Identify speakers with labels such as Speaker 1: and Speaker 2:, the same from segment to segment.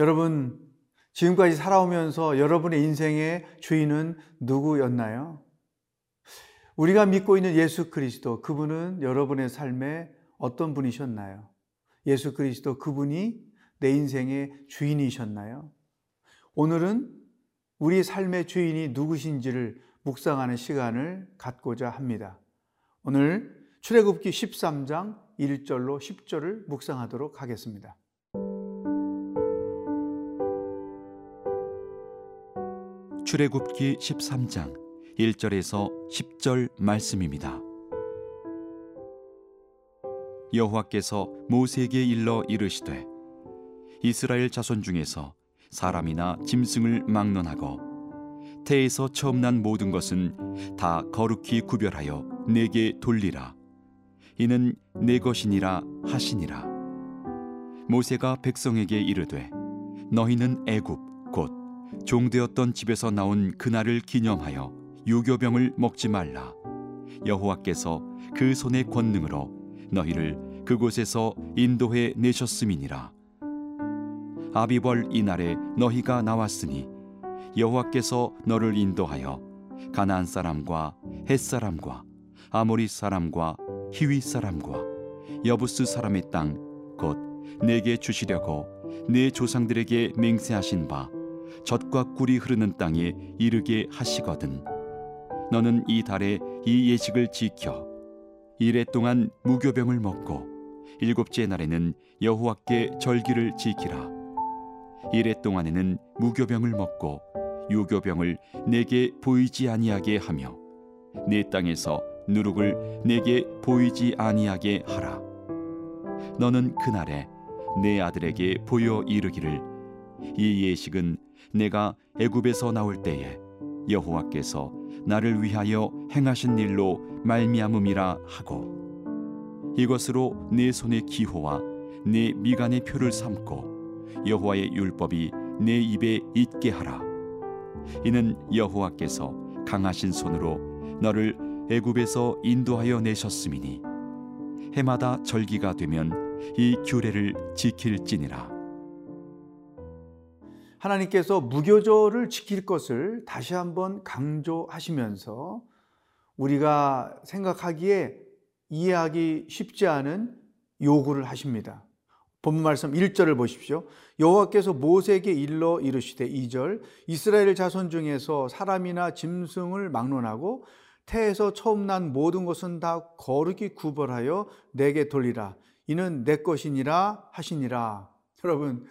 Speaker 1: 여러분, 지금까지 살아오면서 여러분의 인생의 주인은 누구였나요? 우리가 믿고 있는 예수 그리스도, 그분은 여러분의 삶에 어떤 분이셨나요? 예수 그리스도, 그분이 내 인생의 주인이셨나요? 오늘은 우리 삶의 주인이 누구신지를 묵상하는 시간을 갖고자 합니다. 오늘 출애굽기 13장 1절로 10절을 묵상하도록 하겠습니다.
Speaker 2: 출애굽기 13장 1절에서 10절 말씀입니다. 여호와께서 모세에게 일러 이르시되 이스라엘 자손 중에서 사람이나 짐승을 막론하고 태에서 처음 난 모든 것은 다 거룩히 구별하여 내게 돌리라 이는 내 것이니라 하시니라 모세가 백성에게 이르되 너희는 애굽 곧 종되었던 집에서 나온 그날을 기념하여 유교병을 먹지 말라. 여호와께서 그 손의 권능으로 너희를 그곳에서 인도해 내셨음이니라. 아비벌 이날에 너희가 나왔으니 여호와께서 너를 인도하여 가나안 사람과 헷 사람과 아모리 사람과 히위 사람과 여부스 사람의 땅 곧 내게 주시려고 내 조상들에게 맹세하신 바 젖과 꿀이 흐르는 땅에 이르게 하시거든. 너는 이 달에 이 예식을 지켜 이래 동안 무교병을 먹고 일곱째 날에는 여호와께 절기를 지키라. 이래 동안에는 무교병을 먹고 유교병을 내게 보이지 아니하게 하며 내 땅에서 누룩을 내게 보이지 아니하게 하라. 너는 그날에 내 아들에게 보여 이르기를 이 예식은 내가 애굽에서 나올 때에 여호와께서 나를 위하여 행하신 일로 말미암음이라 하고 이것으로 내 손의 기호와 내 미간의 표를 삼고 여호와의 율법이 내 입에 있게 하라. 이는 여호와께서 강하신 손으로 너를 애굽에서 인도하여 내셨음이니 해마다 절기가 되면 이 규례를 지킬지니라
Speaker 1: 하나님께서 무교절을 지킬 것을 다시 한번 강조하시면서 우리가 생각하기에 이해하기 쉽지 않은 요구를 하십니다. 본문 말씀 1절을 보십시오. 여호와께서 모세에게 일러 이르시되 2절 이스라엘 자손 중에서 사람이나 짐승을 막론하고 태에서 처음 난 모든 것은 다 거룩히 구벌하여 내게 돌리라. 이는 내 것이니라 하시니라. 여러분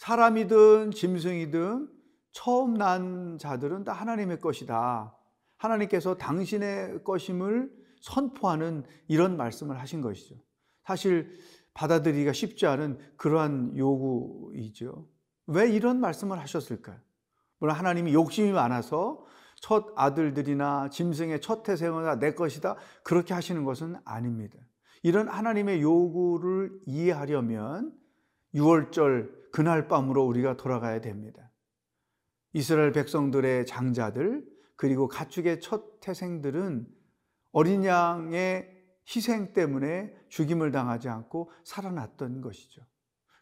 Speaker 1: 사람이든 짐승이든 처음 난 자들은 다 하나님의 것이다. 하나님께서 당신의 것임을 선포하는 이런 말씀을 하신 것이죠. 사실 받아들이기가 쉽지 않은 그러한 요구이죠. 왜 이런 말씀을 하셨을까요? 물론 하나님이 욕심이 많아서 첫 아들들이나 짐승의 첫 태생은 내 것이다 그렇게 하시는 것은 아닙니다. 이런 하나님의 요구를 이해하려면 6월절 그날 밤으로 우리가 돌아가야 됩니다. 이스라엘 백성들의 장자들 그리고 가축의 첫 태생들은 어린 양의 희생 때문에 죽임을 당하지 않고 살아났던 것이죠.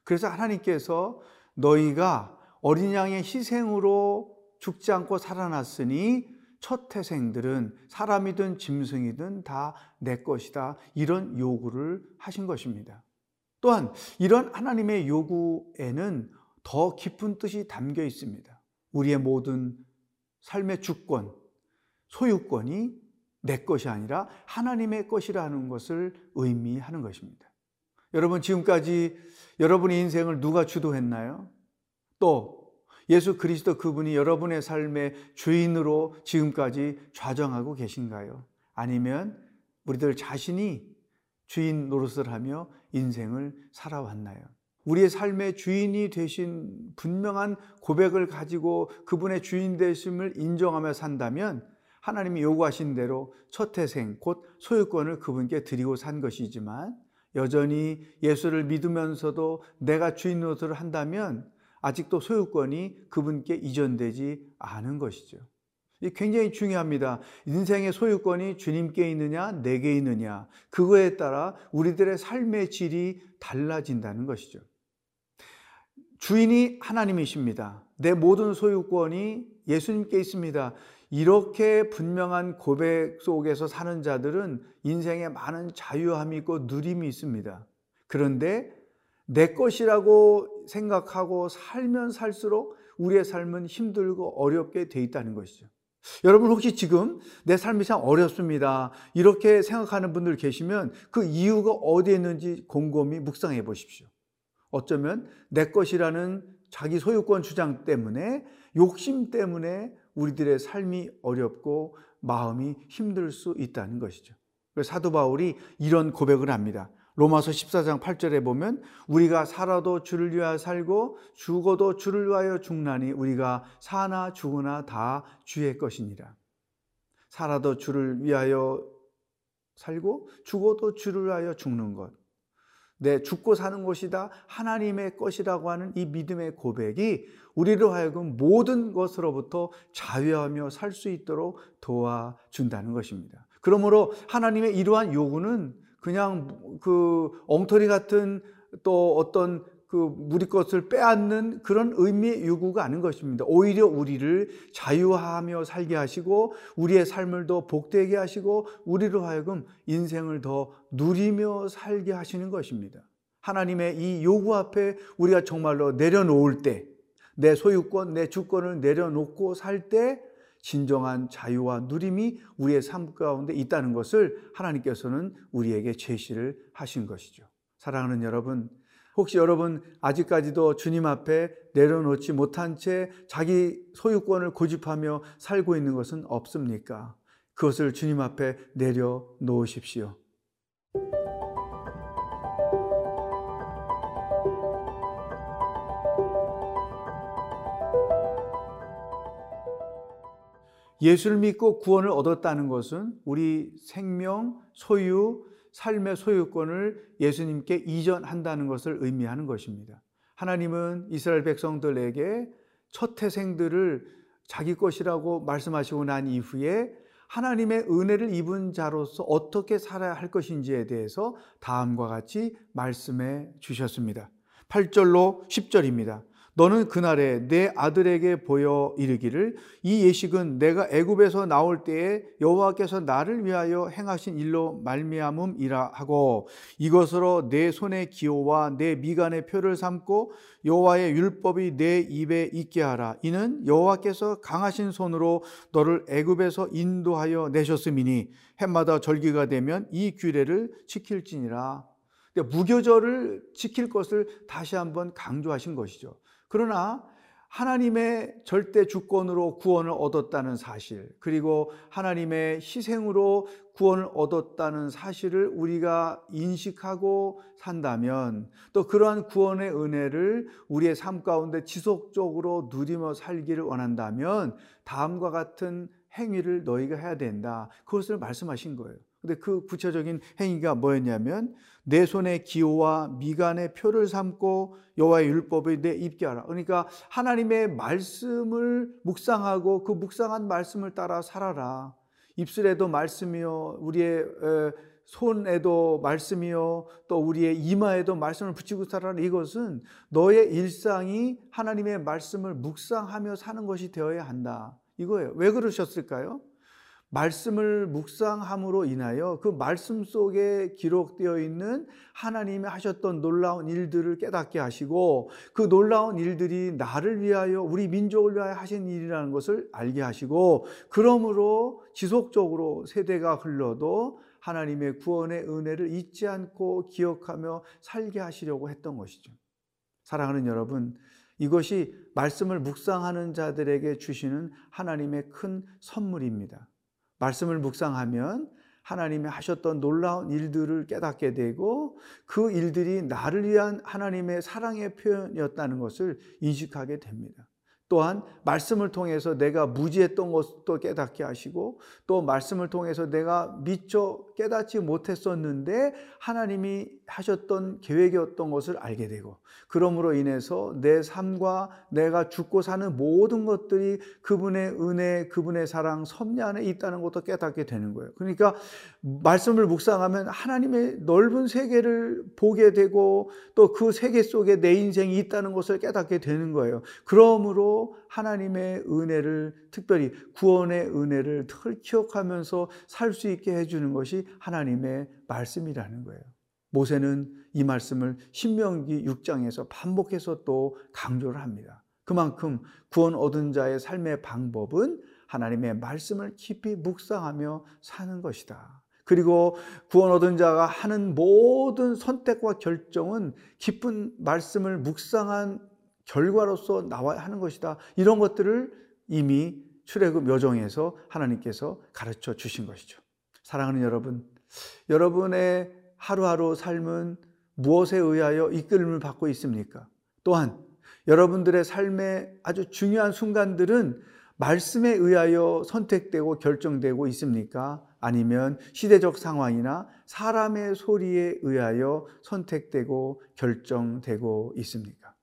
Speaker 1: 그래서 하나님께서 너희가 어린 양의 희생으로 죽지 않고 살아났으니 첫 태생들은 사람이든 짐승이든 다 내 것이다. 이런 요구를 하신 것입니다. 또한 이런 하나님의 요구에는 더 깊은 뜻이 담겨 있습니다. 우리의 모든 삶의 주권, 소유권이 내 것이 아니라 하나님의 것이라는 것을 의미하는 것입니다. 여러분, 지금까지 여러분의 인생을 누가 주도했나요? 또 예수 그리스도 그분이 여러분의 삶의 주인으로 지금까지 좌정하고 계신가요? 아니면 우리들 자신이 주인 노릇을 하며 인생을 살아왔나요? 우리의 삶의 주인이 되신 분명한 고백을 가지고 그분의 주인 되심을 인정하며 산다면 하나님이 요구하신 대로 첫 태생 곧 소유권을 그분께 드리고 산 것이지만 여전히 예수를 믿으면서도 내가 주인 노릇을 한다면 아직도 소유권이 그분께 이전되지 않은 것이죠. 이 굉장히 중요합니다. 인생의 소유권이 주님께 있느냐, 내게 있느냐, 그거에 따라 우리들의 삶의 질이 달라진다는 것이죠. 주인이 하나님이십니다. 내 모든 소유권이 예수님께 있습니다. 이렇게 분명한 고백 속에서 사는 자들은 인생에 많은 자유함이 있고 누림이 있습니다. 그런데 내 것이라고 생각하고 살면 살수록 우리의 삶은 힘들고 어렵게 돼 있다는 것이죠. 여러분 혹시 지금 내 삶이 참 어렵습니다. 이렇게 생각하는 분들 계시면 그 이유가 어디에 있는지 곰곰이 묵상해 보십시오. 어쩌면 내 것이라는 자기 소유권 주장 때문에 욕심 때문에 우리들의 삶이 어렵고 마음이 힘들 수 있다는 것이죠. 사도 바울이 이런 고백을 합니다. 로마서 14장 8절에 보면 우리가 살아도 주를 위하여 살고 죽어도 주를 위하여 죽나니 우리가 사나 죽으나 다 주의 것이니라. 살아도 주를 위하여 살고 죽어도 주를 위하여 죽는 것. 내 죽고 사는 것이다 하나님의 것이라고 하는 이 믿음의 고백이 우리로 하여금 모든 것으로부터 자유하며 살 수 있도록 도와준다는 것입니다. 그러므로 하나님의 이러한 요구는 그냥 그 엉터리 같은 또 어떤 그 우리 것을 빼앗는 그런 의미의 요구가 아닌 것입니다. 오히려 우리를 자유하며 살게 하시고 우리의 삶을 더 복되게 하시고 우리로 하여금 인생을 더 누리며 살게 하시는 것입니다. 하나님의 이 요구 앞에 우리가 정말로 내려놓을 때, 내 소유권, 내 주권을 내려놓고 살 때 진정한 자유와 누림이 우리의 삶 가운데 있다는 것을 하나님께서는 우리에게 제시를 하신 것이죠. 사랑하는 여러분, 혹시 여러분 아직까지도 주님 앞에 내려놓지 못한 채 자기 소유권을 고집하며 살고 있는 것은 없습니까? 그것을 주님 앞에 내려놓으십시오. 예수를 믿고 구원을 얻었다는 것은 우리 생명, 소유, 삶의 소유권을 예수님께 이전한다는 것을 의미하는 것입니다. 하나님은 이스라엘 백성들에게 첫 태생들을 자기 것이라고 말씀하시고 난 이후에 하나님의 은혜를 입은 자로서 어떻게 살아야 할 것인지에 대해서 다음과 같이 말씀해 주셨습니다. 8절로 10절입니다. 너는 그날에 내 아들에게 보여 이르기를 이 예식은 내가 애굽에서 나올 때에 여호와께서 나를 위하여 행하신 일로 말미암음이라 하고 이것으로 내 손의 기호와 내 미간의 표를 삼고 여호와의 율법이 내 입에 있게 하라 이는 여호와께서 강하신 손으로 너를 애굽에서 인도하여 내셨음이니 해마다 절기가 되면 이 규례를 지킬지니라 무교절을 지킬 것을 다시 한번 강조하신 것이죠. 그러나 하나님의 절대 주권으로 구원을 얻었다는 사실, 그리고 하나님의 희생으로 구원을 얻었다는 사실을 우리가 인식하고 산다면 또 그러한 구원의 은혜를 우리의 삶 가운데 지속적으로 누리며 살기를 원한다면 다음과 같은 행위를 너희가 해야 된다. 그것을 말씀하신 거예요. 근데 그 구체적인 행위가 뭐였냐면 내 손에 기호와 미간의 표를 삼고 여호와의 율법을 내 입게 하라. 그러니까 하나님의 말씀을 묵상하고 그 묵상한 말씀을 따라 살아라. 입술에도 말씀이요 우리의 손에도 말씀이요 또 우리의 이마에도 말씀을 붙이고 살아라. 이것은 너의 일상이 하나님의 말씀을 묵상하며 사는 것이 되어야 한다. 이거예요. 왜 그러셨을까요? 말씀을 묵상함으로 인하여 그 말씀 속에 기록되어 있는 하나님이 하셨던 놀라운 일들을 깨닫게 하시고 그 놀라운 일들이 나를 위하여 우리 민족을 위하여 하신 일이라는 것을 알게 하시고 그러므로 지속적으로 세대가 흘러도 하나님의 구원의 은혜를 잊지 않고 기억하며 살게 하시려고 했던 것이죠. 사랑하는 여러분, 이것이 말씀을 묵상하는 자들에게 주시는 하나님의 큰 선물입니다. 말씀을 묵상하면 하나님이 하셨던 놀라운 일들을 깨닫게 되고 그 일들이 나를 위한 하나님의 사랑의 표현이었다는 것을 인식하게 됩니다. 또한 말씀을 통해서 내가 무지했던 것도 깨닫게 하시고 또 말씀을 통해서 내가 미처 깨닫지 못했었는데 하나님이 하셨던 계획이었던 것을 알게 되고 그러므로 인해서 내 삶과 내가 죽고 사는 모든 것들이 그분의 은혜, 그분의 사랑, 섭리 안에 있다는 것도 깨닫게 되는 거예요. 그러니까 말씀을 묵상하면 하나님의 넓은 세계를 보게 되고 또 그 세계 속에 내 인생이 있다는 것을 깨닫게 되는 거예요. 그러므로 하나님의 은혜를 특별히 구원의 은혜를 늘 기억하면서 살 수 있게 해주는 것이 하나님의 말씀이라는 거예요. 모세는 이 말씀을 신명기 6장에서 반복해서 또 강조를 합니다. 그만큼 구원 얻은 자의 삶의 방법은 하나님의 말씀을 깊이 묵상하며 사는 것이다. 그리고 구원 얻은 자가 하는 모든 선택과 결정은 깊은 말씀을 묵상한 결과로서 나와야 하는 것이다. 이런 것들을 이미 출애굽 여정에서 하나님께서 가르쳐 주신 것이죠. 사랑하는 여러분, 여러분의 하루하루 삶은 무엇에 의하여 이끌림을 받고 있습니까? 또한 여러분들의 삶의 아주 중요한 순간들은 말씀에 의하여 선택되고 결정되고 있습니까? 아니면 시대적 상황이나 사람의 소리에 의하여 선택되고 결정되고 있습니까?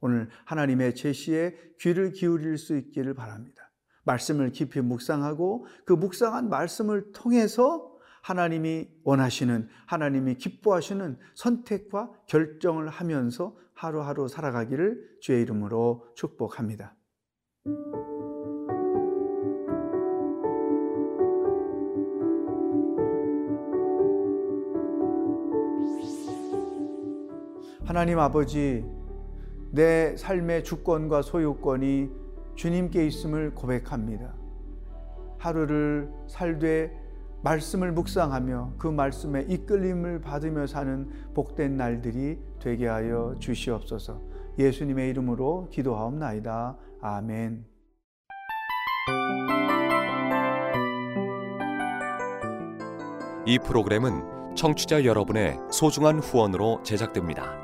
Speaker 1: 오늘 하나님의 제시에 귀를 기울일 수 있기를 바랍니다. 말씀을 깊이 묵상하고 그 묵상한 말씀을 통해서 하나님이 원하시는, 하나님이 기뻐하시는 선택과 결정을 하면서 하루하루 살아가기를 주의 이름으로 축복합니다. 하나님 아버지, 내 삶의 주권과 소유권이 주님께 있음을 고백합니다. 하루를 살되 말씀을 묵상하며 그 말씀에 이끌림을 받으며 사는 복된 날들이 되게 하여 주시옵소서. 예수님의 이름으로 기도하옵나이다. 아멘.
Speaker 3: 이 프로그램은 청취자 여러분의 소중한 후원으로 제작됩니다.